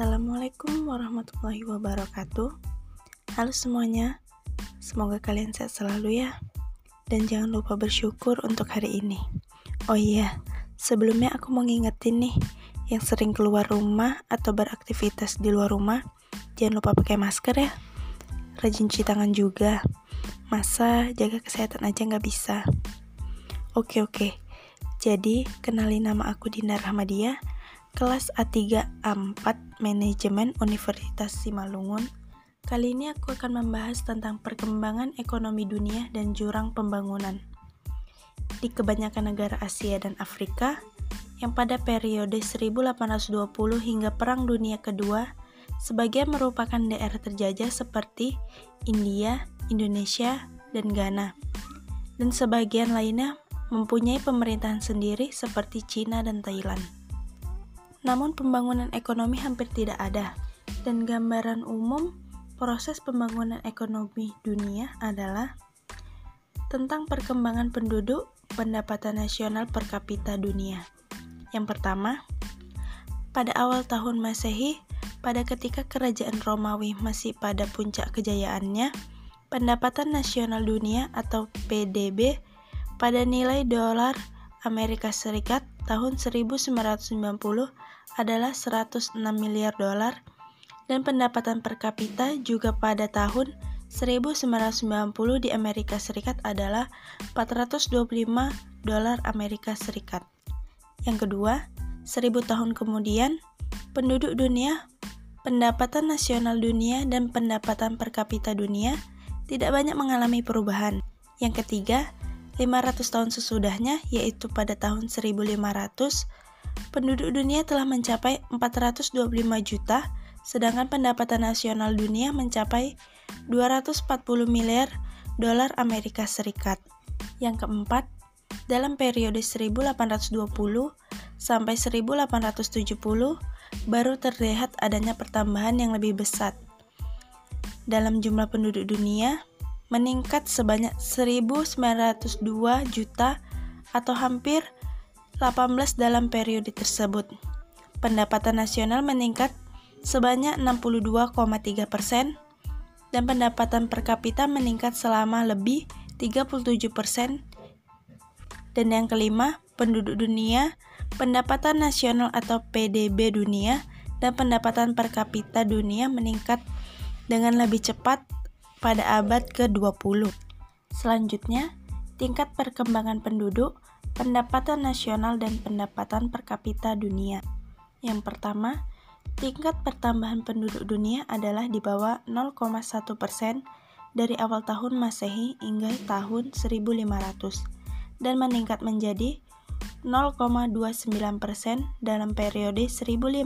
Assalamualaikum warahmatullahi wabarakatuh. Halo semuanya, semoga kalian sehat selalu ya. Dan jangan lupa bersyukur untuk hari ini. Oh iya, sebelumnya aku mau ngingetin nih, yang sering keluar rumah atau beraktivitas di luar rumah, jangan lupa pakai masker ya. Rajin cuci tangan juga. Masa jaga kesehatan aja nggak bisa. Oke oke, jadi kenalin nama aku Dina Rahmadia kelas A3 A4 Manajemen Universitas Simalungun. Kali ini aku akan membahas tentang perkembangan ekonomi dunia dan jurang pembangunan. Di kebanyakan negara Asia dan Afrika, yang pada periode 1820 hingga Perang Dunia Kedua, sebagian merupakan daerah terjajah seperti India, Indonesia, dan Ghana. Dan sebagian lainnya mempunyai pemerintahan sendiri seperti Cina dan Thailand. Namun pembangunan ekonomi hampir tidak ada. Dan gambaran umum proses pembangunan ekonomi dunia adalah tentang perkembangan penduduk pendapatan nasional per kapita dunia. Yang pertama, pada awal tahun Masehi, pada ketika kerajaan Romawi masih pada puncak kejayaannya, pendapatan nasional dunia atau PDB pada nilai dolar Amerika Serikat tahun 1990 adalah 106 miliar dolar dan pendapatan per kapita juga pada tahun 1990 di Amerika Serikat adalah 425 dolar Amerika Serikat. Yang kedua, 1000 tahun kemudian, penduduk dunia, pendapatan nasional dunia dan pendapatan per kapita dunia tidak banyak mengalami perubahan. Yang ketiga, 500 tahun sesudahnya yaitu pada tahun 1500 penduduk dunia telah mencapai 425 juta, sedangkan pendapatan nasional dunia mencapai 240 miliar dolar Amerika Serikat. Yang keempat, dalam periode 1820 sampai 1870 baru terlihat adanya pertambahan yang lebih besar. Dalam jumlah penduduk dunia meningkat sebanyak 1902 juta atau hampir 18 dalam periode tersebut. Pendapatan nasional meningkat sebanyak 62,3 persen dan pendapatan per kapita meningkat selama lebih 37 persen. Dan yang kelima, penduduk dunia, pendapatan nasional atau PDB dunia, dan pendapatan per kapita dunia meningkat dengan lebih cepat pada abad ke-20. Selanjutnya, tingkat perkembangan penduduk pendapatan nasional dan pendapatan per kapita dunia. Yang pertama, tingkat pertambahan penduduk dunia adalah di bawah 0,1 persen dari awal tahun Masehi hingga tahun 1500 dan meningkat menjadi 0,29 persen dalam periode 1500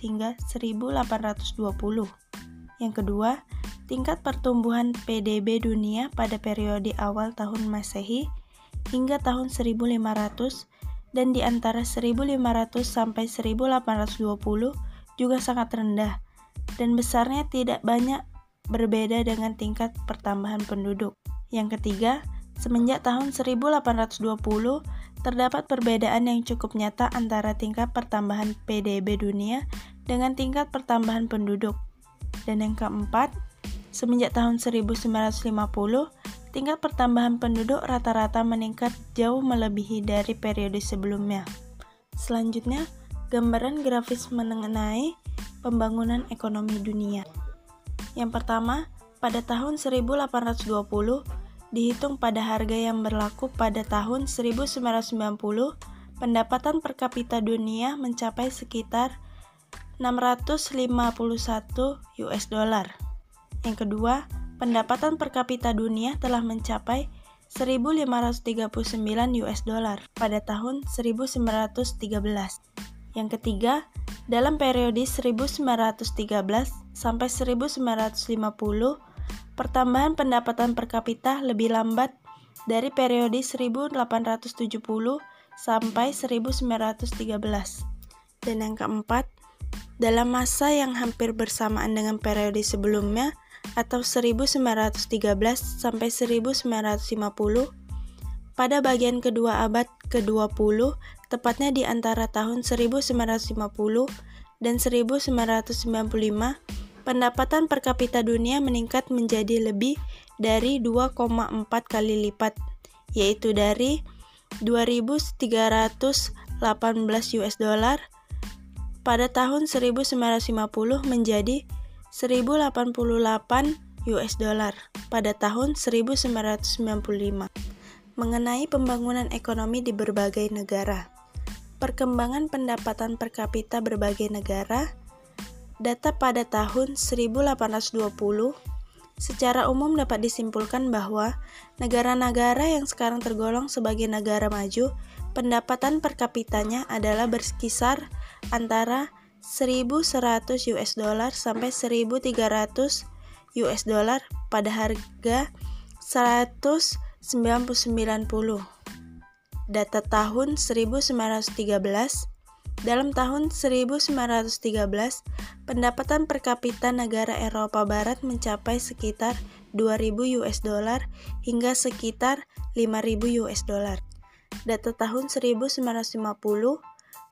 hingga 1820. Yang kedua, tingkat pertumbuhan PDB dunia pada periode awal tahun Masehi hingga tahun 1500 dan di antara 1500 sampai 1820 juga sangat rendah dan besarnya tidak banyak berbeda dengan tingkat pertambahan penduduk. Yang ketiga, semenjak tahun 1820 terdapat perbedaan yang cukup nyata antara tingkat pertambahan PDB dunia dengan tingkat pertambahan penduduk. Dan yang keempat, semenjak tahun 1950 tingkat pertambahan penduduk rata-rata meningkat jauh melebihi dari periode sebelumnya. Selanjutnya, gambaran grafis mengenai pembangunan ekonomi dunia. Yang pertama, pada tahun 1820 dihitung pada harga yang berlaku pada tahun 1990, pendapatan per kapita dunia mencapai sekitar 651 US dollar. Yang kedua, pendapatan per kapita dunia telah mencapai 1.539 US dollar pada tahun 1913. Yang ketiga, dalam periode 1913 sampai 1950, pertambahan pendapatan per kapita lebih lambat dari periode 1870 sampai 1913. Dan yang keempat, dalam masa yang hampir bersamaan dengan periode sebelumnya, atau 1913 sampai 1950 pada bagian kedua abad ke-20, tepatnya di antara tahun 1950 dan 1995, pendapatan per kapita dunia meningkat menjadi lebih dari 2,4 kali lipat, yaitu dari 2.318 US dollar pada tahun 1950 menjadi 1088 US dollar pada tahun 1995 mengenai pembangunan ekonomi di berbagai negara. Perkembangan pendapatan per kapita berbagai negara data pada tahun 1820 secara umum dapat disimpulkan bahwa negara-negara yang sekarang tergolong sebagai negara maju pendapatan per kapitanya adalah berkisar antara 1100 US dollar sampai 1300 US dollar pada harga 190 data tahun 1913 dalam tahun 1913 pendapatan per kapita negara Eropa Barat mencapai sekitar 2000 US dollar hingga sekitar 5000 US dollar. Data tahun 1950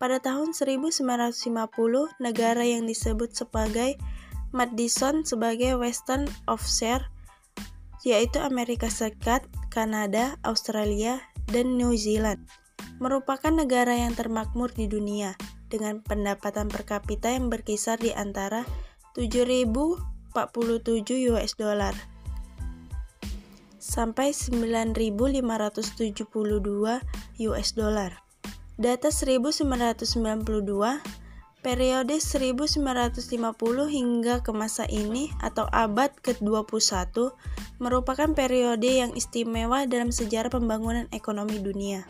pada tahun 1950, negara yang disebut sebagai Madison sebagai Western Offshore, yaitu Amerika Serikat, Kanada, Australia, dan New Zealand, merupakan negara yang termakmur di dunia dengan pendapatan per kapita yang berkisar di antara 7.047 US dollar sampai 9.572 US dollar. Data 1992, periode 1950 hingga ke masa ini atau abad ke-21 merupakan periode yang istimewa dalam sejarah pembangunan ekonomi dunia.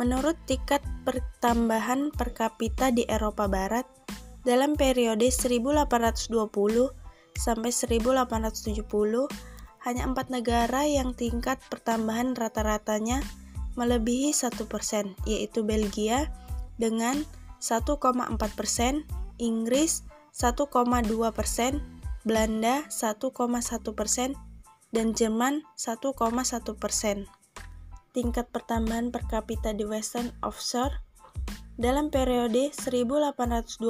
Menurut tingkat pertambahan per kapita di Eropa Barat, dalam periode 1820 sampai 1870 hanya empat negara yang tingkat pertambahan rata-ratanya melebihi 1%, yaitu Belgia dengan 1,4%, Inggris 1,2%, Belanda 1,1%, dan Jerman 1,1%. Tingkat pertambahan per kapita di Western Offshore dalam periode 1820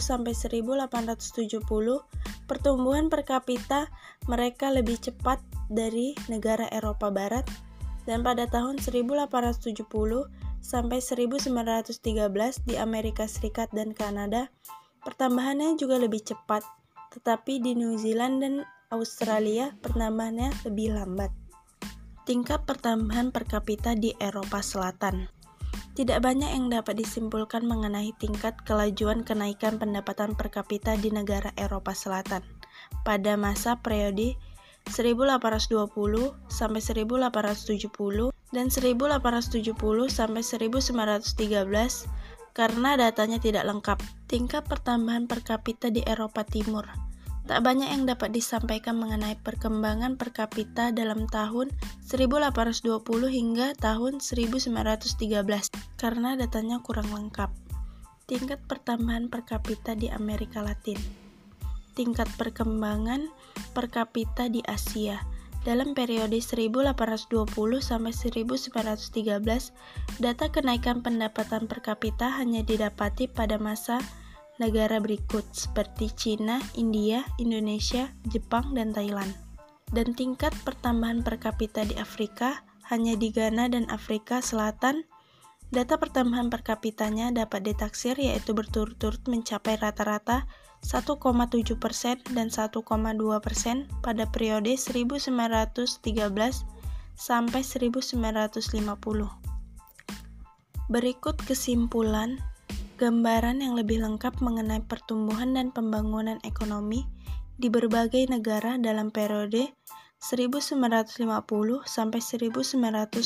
sampai 1870, pertumbuhan per kapita mereka lebih cepat dari negara Eropa Barat dan pada tahun 1870 sampai 1913 di Amerika Serikat dan Kanada, pertambahannya juga lebih cepat, tetapi di New Zealand dan Australia pertambahannya lebih lambat. Tingkat pertambahan per kapita di Eropa Selatan tidak banyak yang dapat disimpulkan mengenai tingkat kelajuan kenaikan pendapatan per kapita di negara Eropa Selatan pada masa periode 1820 sampai 1870 dan 1870 sampai 1913 karena datanya tidak lengkap. Tingkat pertambahan per kapita di Eropa Timur Tak banyak yang dapat disampaikan mengenai perkembangan per kapita dalam tahun 1820 hingga tahun 1913 karena datanya kurang lengkap. Tingkat pertambahan per kapita di Amerika Latin tingkat perkembangan per kapita di Asia. Dalam periode 1820 sampai 1913, data kenaikan pendapatan per kapita hanya didapati pada masa negara berikut seperti Cina, India, Indonesia, Jepang, dan Thailand. Dan tingkat pertambahan per kapita di Afrika hanya di Ghana dan Afrika Selatan. Data pertambahan per kapitanya dapat ditaksir yaitu berturut-turut mencapai rata-rata 1,7% dan 1,2% pada periode 1913 sampai 1950. Berikut kesimpulan gambaran yang lebih lengkap mengenai pertumbuhan dan pembangunan ekonomi di berbagai negara dalam periode 1950 sampai 1992.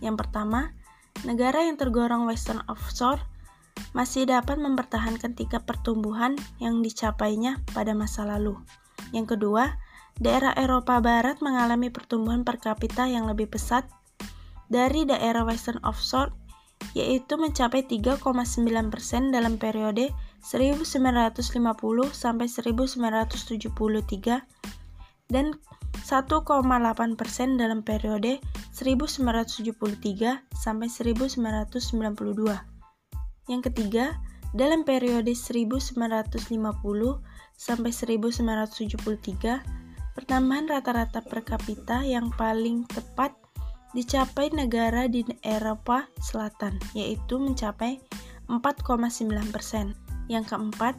Yang pertama, negara yang tergolong western offshore masih dapat mempertahankan tingkat pertumbuhan yang dicapainya pada masa lalu. Yang kedua, daerah Eropa Barat mengalami pertumbuhan per kapita yang lebih pesat dari daerah Western Offshore yaitu mencapai 3,9% dalam periode 1950 sampai 1973 dan 1,8% dalam periode 1973 sampai 1992. Yang ketiga, dalam periode 1950 sampai 1973, pertambahan rata-rata per kapita yang paling tepat dicapai negara di Eropa Selatan, yaitu mencapai 4,9 persen. Yang keempat,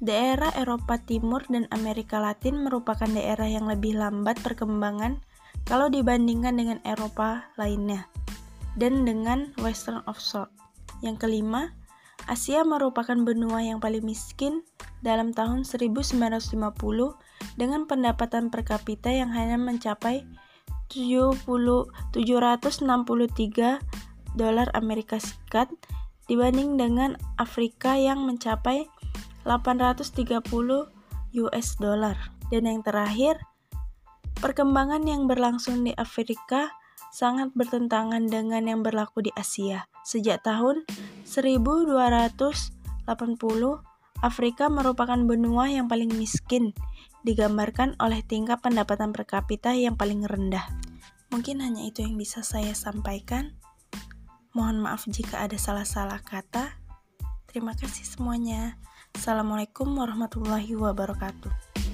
daerah Eropa Timur dan Amerika Latin merupakan daerah yang lebih lambat perkembangan kalau dibandingkan dengan Eropa lainnya dan dengan Western Offshore. Yang kelima, Asia merupakan benua yang paling miskin dalam tahun 1950 dengan pendapatan per kapita yang hanya mencapai 70, 763 dolar Amerika Serikat dibanding dengan Afrika yang mencapai 830 US dollar. Dan yang terakhir, perkembangan yang berlangsung di Afrika sangat bertentangan dengan yang berlaku di Asia. Sejak tahun 1280, Afrika merupakan benua yang paling miskin digambarkan oleh tingkat pendapatan per kapita yang paling rendah. Mungkin hanya itu yang bisa saya sampaikan. Mohon maaf jika ada salah-salah kata. Terima kasih semuanya. Assalamualaikum warahmatullahi wabarakatuh.